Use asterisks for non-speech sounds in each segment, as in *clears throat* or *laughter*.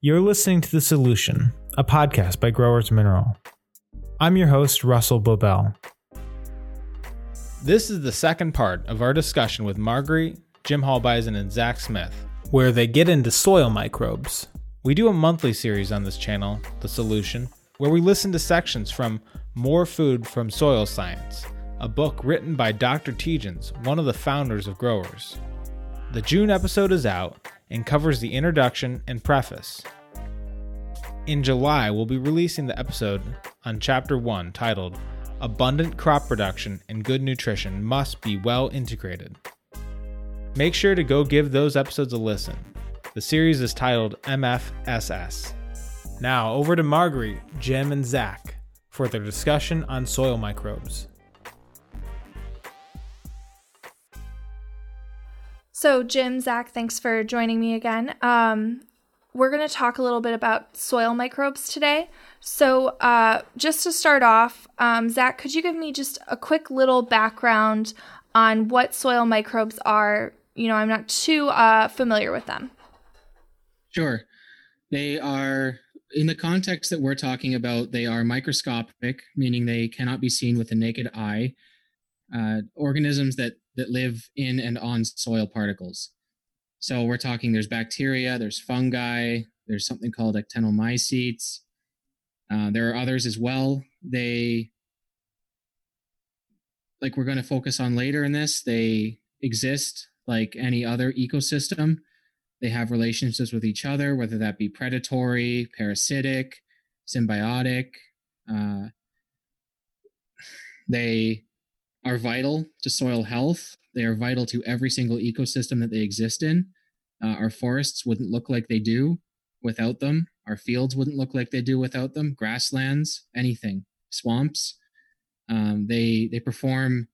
You're listening to The Solution, a podcast by Growers Mineral. I'm your host, Russell Bobel. This is the second part of our discussion with Marguerite, Jim Halbeisen, and Zach Smith, where they get into soil microbes. We do a monthly series on this channel, The Solution, where we listen to sections from More Food from Soil Science, a book written by Dr. Tietjens, one of the founders of Growers. The June episode is out and covers the introduction and preface. In July, we'll be releasing the episode on Chapter 1 titled Abundant Crop Production and Good Nutrition Must Be Well Integrated. Make sure to go give those episodes a listen. The series is titled MFSS. Now, over to Marguerite, Jim, and Zach for their discussion on soil microbes. So, Jim, Zach, thanks for joining me again. Um, we're going to talk a little bit about soil microbes today. So, uh, just to start off, um, Zach, could you give me just a quick little background on what soil microbes are? You know, I'm not too uh, familiar with them. Sure. They are, in the context that we're talking about, they are microscopic, meaning they cannot be seen with the naked eye. Uh, organisms that that live in and on soil particles. So we're talking there's bacteria, there's fungi, there's something called actinomycetes. Uh, there are others as well. They, like we're going to focus on later in this, they exist like any other ecosystem. They have relationships with each other, whether that be predatory, parasitic, symbiotic. Uh, they are vital to soil health. They are vital to every single ecosystem that they exist in. Uh, our forests wouldn't look like they do without them. Our fields wouldn't look like they do without them. Grasslands, anything, swamps. Um, they they perform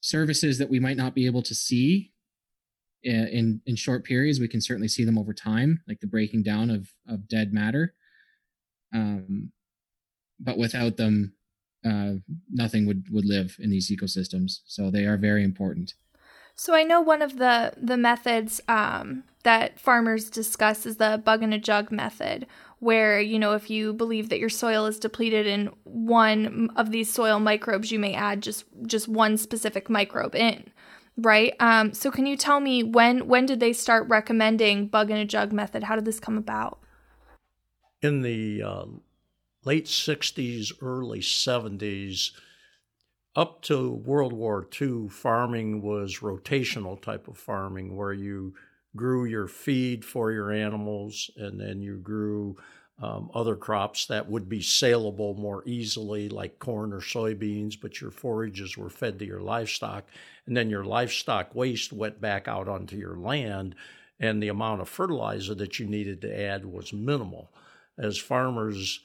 services that we might not be able to see in, in, in short periods. We can certainly see them over time, like the breaking down of of dead matter. Um, but without them, uh, nothing would would live in these ecosystems. So they are very important. So I know one of the the methods um, that farmers discuss is the bug in a jug method, where you know if you believe that your soil is depleted in one of these soil microbes, you may add just just one specific microbe in, right? Um, so can you tell me when when did they start recommending bug in a jug method? How did this come about? In the uh, late 60s, early 70s, up to World War II, farming was rotational type of farming where you grew your feed for your animals and then you grew um, other crops that would be saleable more easily, like corn or soybeans, but your forages were fed to your livestock. And then your livestock waste went back out onto your land, and the amount of fertilizer that you needed to add was minimal. As farmers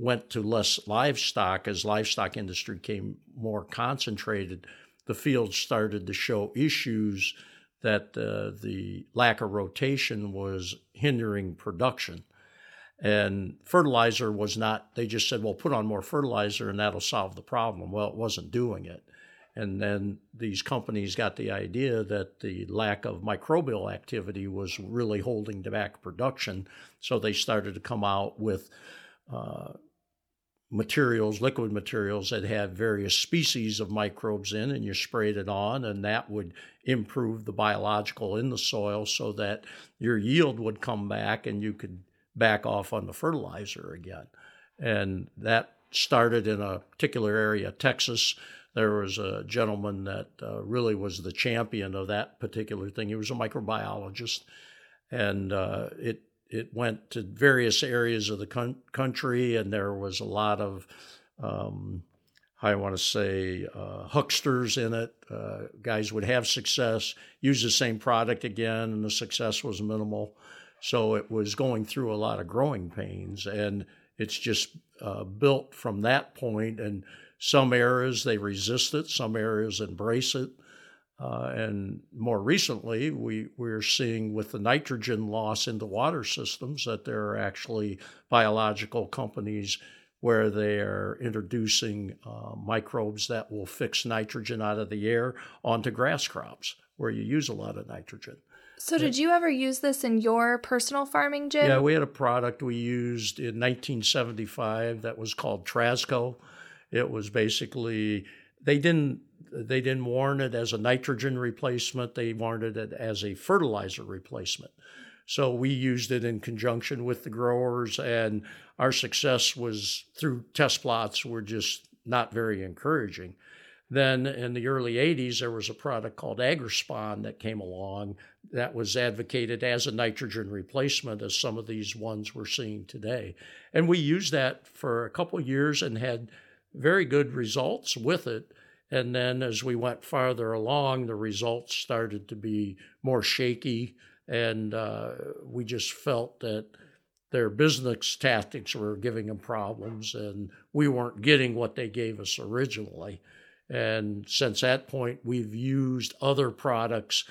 went to less livestock. As livestock industry came more concentrated the fields started to show issues that uh, the lack of rotation was hindering production. And fertilizer was not they just said well put on more fertilizer and that'll solve the problem. Well it wasn't doing it. And then these companies got the idea that the lack of microbial activity was really holding back production. So they started to come out with uh, materials, liquid materials that had various species of microbes in, and you sprayed it on, and that would improve the biological in the soil so that your yield would come back and you could back off on the fertilizer again. And that started in a particular area, Texas. There was a gentleman that uh, really was the champion of that particular thing. He was a microbiologist, and uh, it it went to various areas of the con- country, and there was a lot of, um, I want to say, uh, hucksters in it. Uh, guys would have success, use the same product again, and the success was minimal. So it was going through a lot of growing pains, and it's just uh, built from that point. And some areas they resist it, some areas embrace it. Uh, and more recently, we, we're seeing with the nitrogen loss in the water systems that there are actually biological companies where they are introducing uh, microbes that will fix nitrogen out of the air onto grass crops where you use a lot of nitrogen. So, did you ever use this in your personal farming, Jim? Yeah, we had a product we used in 1975 that was called Trasco. It was basically they didn't they didn't warn it as a nitrogen replacement. They warned it as a fertilizer replacement. So we used it in conjunction with the growers, and our success was through test plots were just not very encouraging. Then in the early 80s, there was a product called Agrispon that came along that was advocated as a nitrogen replacement, as some of these ones we're seeing today. And we used that for a couple years and had very good results with it. And then as we went farther along, the results started to be more shaky. And uh, we just felt that their business tactics were giving them problems, and we weren't getting what they gave us originally. And since that point, we've used other products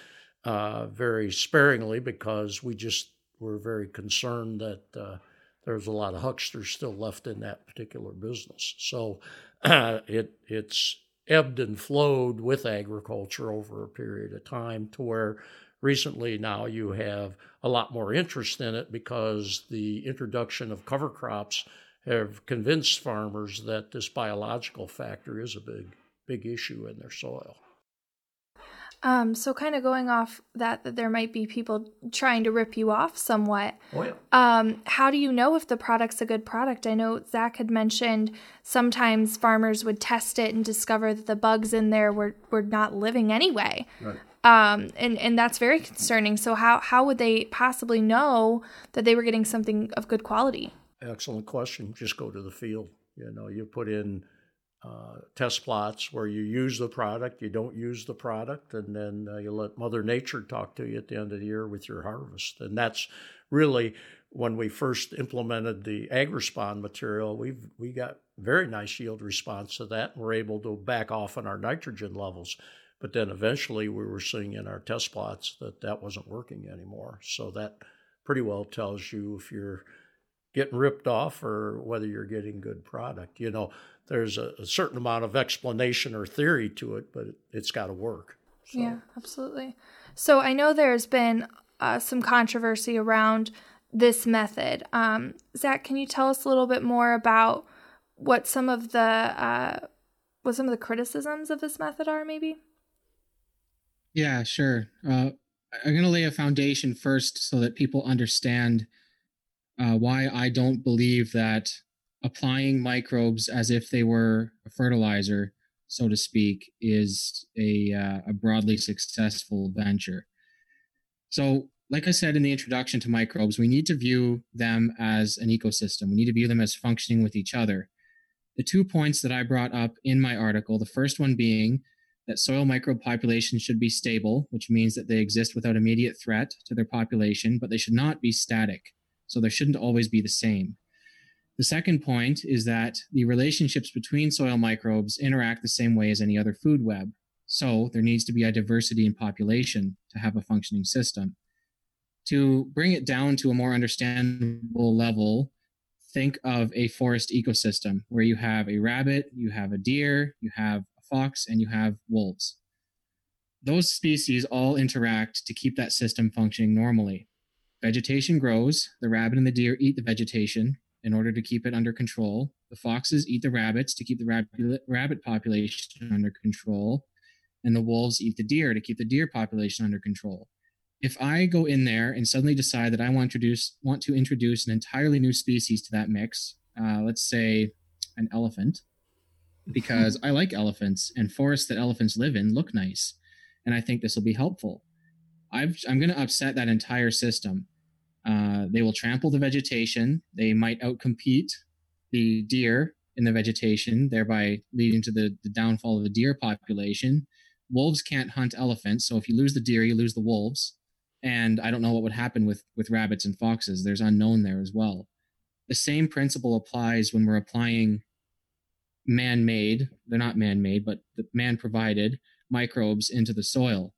uh, very sparingly because we just were very concerned that uh, there's a lot of hucksters still left in that particular business. So *clears throat* it it's ebbed and flowed with agriculture over a period of time to where recently now you have a lot more interest in it because the introduction of cover crops have convinced farmers that this biological factor is a big big issue in their soil. Um, so kind of going off that, that there might be people trying to rip you off somewhat. Oh, yeah. Um, how do you know if the product's a good product? I know Zach had mentioned sometimes farmers would test it and discover that the bugs in there were, were not living anyway. Right. Um, and, and that's very concerning. So how, how would they possibly know that they were getting something of good quality? Excellent question. Just go to the field. You know, you put in uh, test plots where you use the product, you don't use the product, and then uh, you let Mother Nature talk to you at the end of the year with your harvest. And that's really when we first implemented the Agrispon material. We we got very nice yield response to that, and we're able to back off on our nitrogen levels. But then eventually, we were seeing in our test plots that that wasn't working anymore. So that pretty well tells you if you're getting ripped off or whether you're getting good product. You know, there's a, a certain amount of explanation or theory to it, but it, has got to work. So. Yeah, absolutely. So I know there's been uh, some controversy around this method. Um, Zach, can you tell us a little bit more about what some of the uh, what some of the criticisms of this method are, maybe? Yeah, sure. Uh, I'm going to lay a foundation first so that people understand uh, why I don't believe that applying microbes as if they were a fertilizer, so to speak, is a, uh, a broadly successful venture. So, like I said in the introduction to microbes, we need to view them as an ecosystem. We need to view them as functioning with each other. The two points that I brought up in my article the first one being that soil microbe populations should be stable, which means that they exist without immediate threat to their population, but they should not be static. So there shouldn't always be the same. The second point is that the relationships between soil microbes interact the same way as any other food web. So there needs to be a diversity in population to have a functioning system. To bring it down to a more understandable level, think of a forest ecosystem where you have a rabbit, you have a deer, you have a fox, and you have wolves. Those species all interact to keep that system functioning normally. Vegetation grows, the rabbit and the deer eat the vegetation, in order to keep it under control. The foxes eat the rabbits to keep the rab- rabbit population under control, and the wolves eat the deer to keep the deer population under control. If I go in there and suddenly decide that I want to introduce want to introduce an entirely new species to that mix, uh, let's say an elephant, *laughs* because I like elephants and forests that elephants live in look nice, and I think this will be helpful. i am going to upset that entire system uh, they will trample the vegetation. They might outcompete the deer in the vegetation, thereby leading to the, the downfall of the deer population. Wolves can't hunt elephants, so if you lose the deer, you lose the wolves. And I don't know what would happen with, with rabbits and foxes. There's unknown there as well. The same principle applies when we're applying man made, they're not man made, but the man provided microbes into the soil.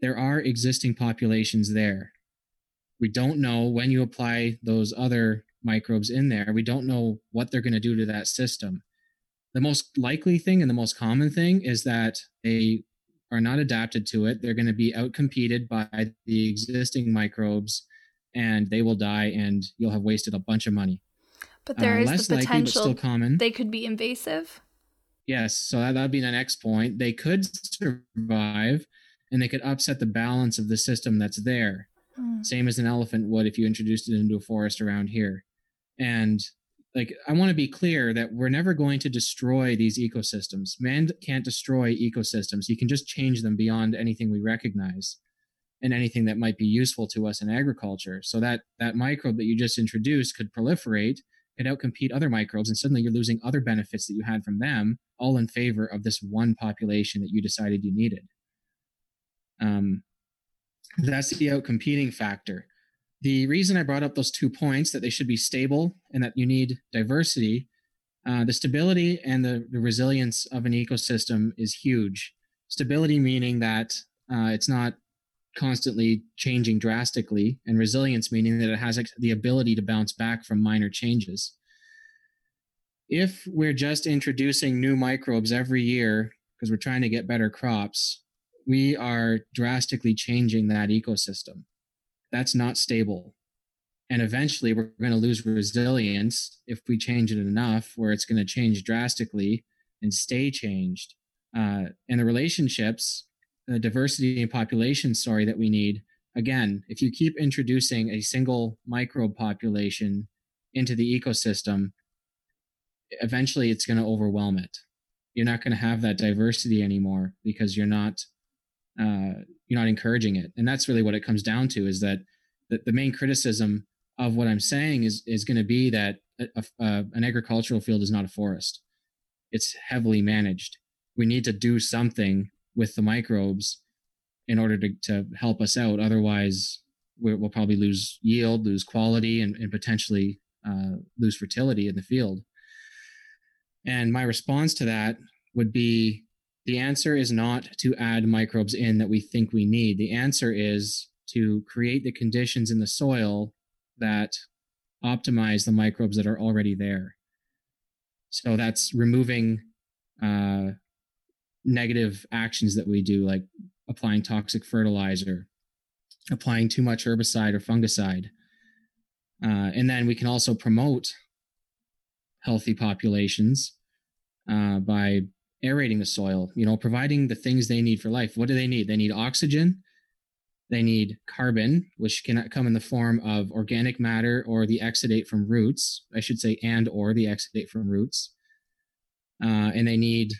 There are existing populations there we don't know when you apply those other microbes in there. We don't know what they're going to do to that system. The most likely thing and the most common thing is that they are not adapted to it. They're going to be outcompeted by the existing microbes and they will die and you'll have wasted a bunch of money. But there uh, is the potential likely, still common. They could be invasive. Yes, so that would be the next point. They could survive and they could upset the balance of the system that's there. Mm. Same as an elephant would if you introduced it into a forest around here. And like I want to be clear that we're never going to destroy these ecosystems. Man can't destroy ecosystems. He can just change them beyond anything we recognize and anything that might be useful to us in agriculture. So that that microbe that you just introduced could proliferate, could outcompete other microbes, and suddenly you're losing other benefits that you had from them, all in favor of this one population that you decided you needed. Um, that's the outcompeting factor. The reason I brought up those two points that they should be stable and that you need diversity, uh, the stability and the, the resilience of an ecosystem is huge. Stability meaning that uh, it's not constantly changing drastically, and resilience meaning that it has the ability to bounce back from minor changes. If we're just introducing new microbes every year because we're trying to get better crops, we are drastically changing that ecosystem. That's not stable. And eventually we're going to lose resilience if we change it enough where it's going to change drastically and stay changed. Uh, and the relationships the diversity and population story that we need again if you keep introducing a single microbe population into the ecosystem eventually it's going to overwhelm it you're not going to have that diversity anymore because you're not uh, you're not encouraging it and that's really what it comes down to is that the, the main criticism of what i'm saying is is going to be that a, a, an agricultural field is not a forest it's heavily managed we need to do something with the microbes in order to, to help us out. Otherwise, we'll probably lose yield, lose quality, and, and potentially uh, lose fertility in the field. And my response to that would be the answer is not to add microbes in that we think we need. The answer is to create the conditions in the soil that optimize the microbes that are already there. So that's removing uh, negative actions that we do, like applying toxic fertilizer, applying too much herbicide or fungicide. Uh, and then we can also promote healthy populations uh, by aerating the soil, you know, providing the things they need for life. What do they need? They need oxygen. They need carbon, which can come in the form of organic matter or the exudate from roots. I should say, and or the exudate from roots. Uh, and they need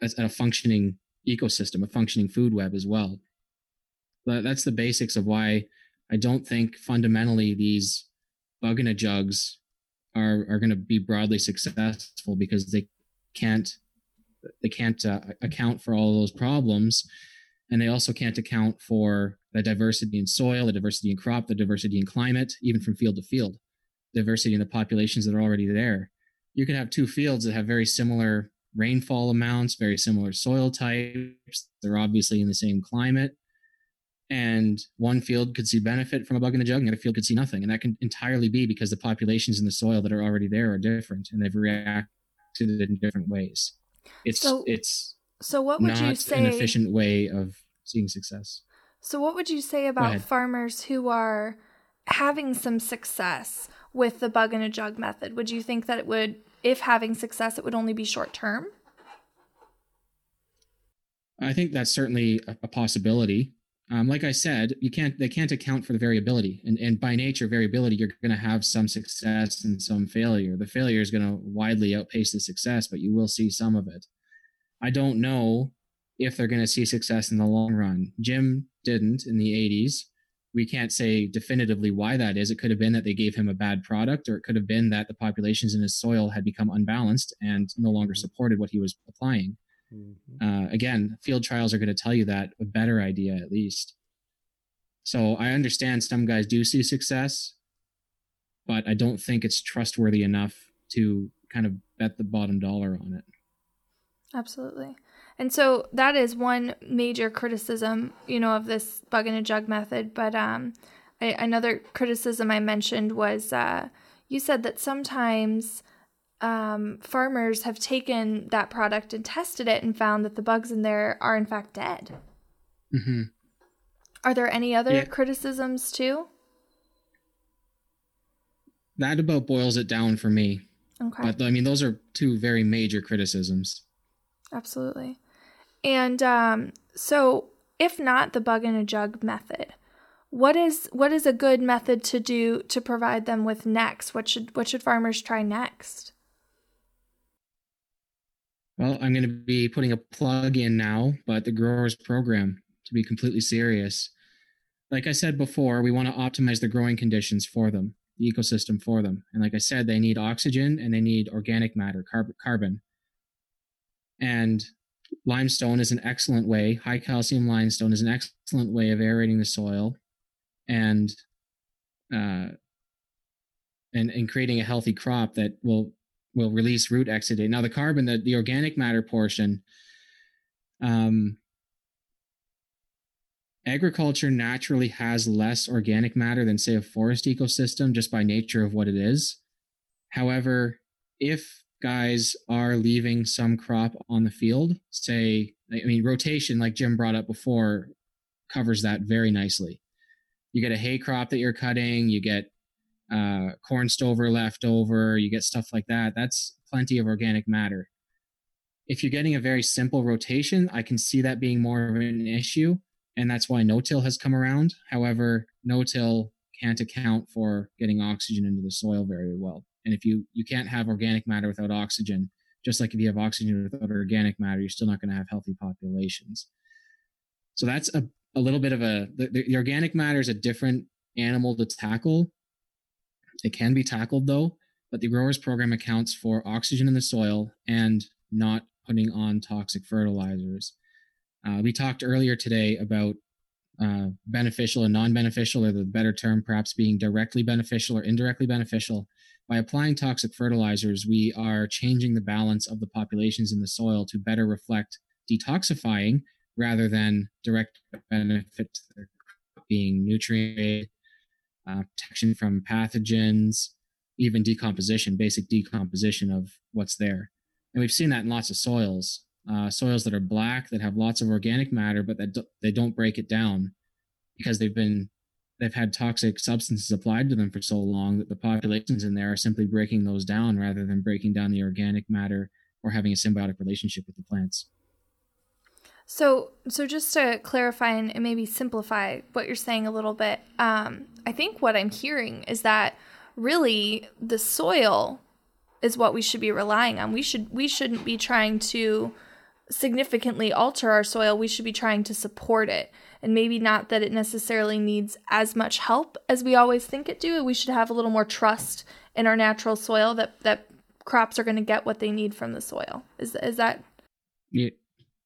a, a functioning ecosystem, a functioning food web as well. But that's the basics of why I don't think fundamentally these bug in a jugs are are going to be broadly successful because they can't they can't uh, account for all those problems and they also can't account for the diversity in soil the diversity in crop the diversity in climate even from field to field diversity in the populations that are already there you can have two fields that have very similar rainfall amounts, very similar soil types. They're obviously in the same climate. And one field could see benefit from a bug in the jug, and the other field could see nothing. And that can entirely be because the populations in the soil that are already there are different and they've reacted in different ways. It's so, it's so what would you say an efficient way of seeing success. So what would you say about farmers who are having some success with the bug in a jug method? Would you think that it would if having success, it would only be short term? I think that's certainly a, a possibility. Um, like I said, you can't they can't account for the variability, and and by nature, variability you're going to have some success and some failure. The failure is going to widely outpace the success, but you will see some of it. I don't know if they're going to see success in the long run. Jim didn't in the 80s we can't say definitively why that is. It could have been that they gave him a bad product, or it could have been that the populations in his soil had become unbalanced and no longer mm-hmm. supported what he was applying. Mm-hmm. Uh, again, field trials are going to tell you that a better idea at least. So I understand some guys do see success, but I don't think it's trustworthy enough to kind of bet the bottom dollar on it. Absolutely. And so that is one major criticism, you know, of this bug in a jug method. But um, I, another criticism I mentioned was uh, you said that sometimes um, farmers have taken that product and tested it and found that the bugs in there are in fact dead. Mm-hmm. Are there any other Yeah. criticisms too? That about boils it down for me. Okay. But I mean, those are two very major criticisms. Absolutely. And um, so, if not the bug in a jug method, what is what is a good method to do to provide them with next? What should what should farmers try next? Well, I'm going to be putting a plug in now, but the growers program to be completely serious. Like I said before, we want to optimize the growing conditions for them, the ecosystem for them. And like I said, they need oxygen and they need organic matter, carb- carbon. And limestone is an excellent way, high calcium limestone is an excellent way of aerating the soil and uh, and and creating a healthy crop that will will release root exudate. Now the carbon, the, the organic matter portion, um, agriculture naturally has less organic matter than say a forest ecosystem just by nature of what it is. However, if guys are leaving some crop on the field, say, I mean, rotation, like Jim brought up before, covers that very nicely. You get a hay crop that you're cutting, you get uh, corn stover left over, you get stuff like that. That's plenty of organic matter. If you're getting a very simple rotation, I can see that being more of an issue, and that's why no-till has come around. However, no-till can't account for getting oxygen into the soil very well. And if you you can't have organic matter without oxygen, just like if you have oxygen without organic matter, you're still not going to have healthy populations. So that's a, a little bit of a the, the organic matter is a different animal to tackle it can be tackled though, but the growers program accounts for oxygen in the soil and not putting on toxic fertilizers. Uh, we talked earlier today about uh, beneficial and non beneficial, or the better term perhaps being directly beneficial or indirectly beneficial. By applying toxic fertilizers, we are changing the balance of the populations in the soil to better reflect detoxifying rather than direct benefit being nutrient uh, protection from pathogens, even decomposition, basic decomposition of what's there. And we've seen that in lots of soils, uh, soils that are black that have lots of organic matter, but that do- they don't break it down because they've been they've had toxic substances applied to them for so long that the populations in there are simply breaking those down rather than breaking down the organic matter or having a symbiotic relationship with the plants. So, so just to clarify and, maybe simplify what you're saying a little bit, um, I think what I'm hearing is that really the soil is what we should be relying on. We should we shouldn't be trying to significantly alter our soil. We should be trying to support it, and maybe not that it necessarily needs as much help as we always think it do. We should have a little more trust in our natural soil that that crops are going to get what they need from the soil. Is is that Yeah,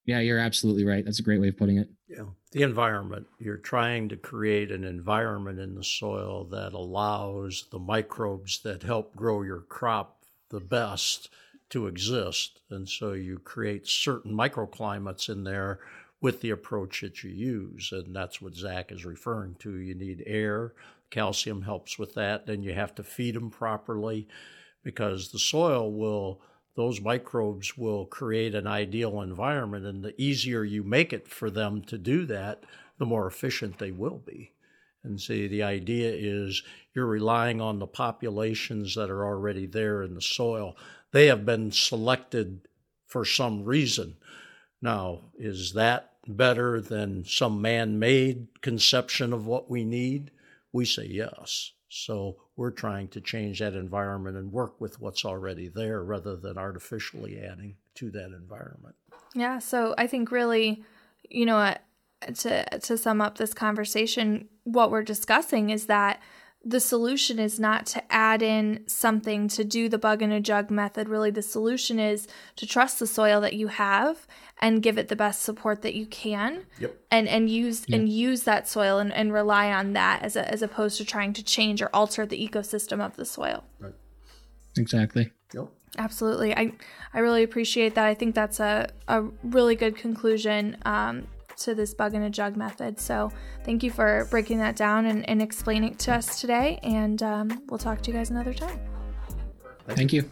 yeah, you're absolutely right. That's a great way of putting it. Yeah, the environment. You're trying to create an environment in the soil that allows the microbes that help grow your crop the best to exist. And so you create certain microclimates in there with the approach that you use. And that's what Zach is referring to. You need air, calcium helps with that. Then you have to feed them properly because the soil will those microbes will create an ideal environment and the easier you make it for them to do that the more efficient they will be. And see the idea is you're relying on the populations that are already there in the soil. They have been selected for some reason. Now is that better than some man-made conception of what we need? We say yes. So we're trying to change that environment and work with what's already there rather than artificially adding to that environment. Yeah, so I think really, you know, uh, to to sum up this conversation, what we're discussing is that the solution is not to add in something to do the bug in a jug method. Really, the solution is to trust the soil that you have and give it the best support that you can. Yep. And and use and use that soil and, and rely on that as a, as opposed to trying to change or alter the ecosystem of the soil. Right. Exactly. Yep. Absolutely. I, I really appreciate that. I think that's a, a really good conclusion um, to this bug in a jug method. So thank you for breaking that down and, and explaining it to us today. And um, we'll talk to you guys another time. Thank you.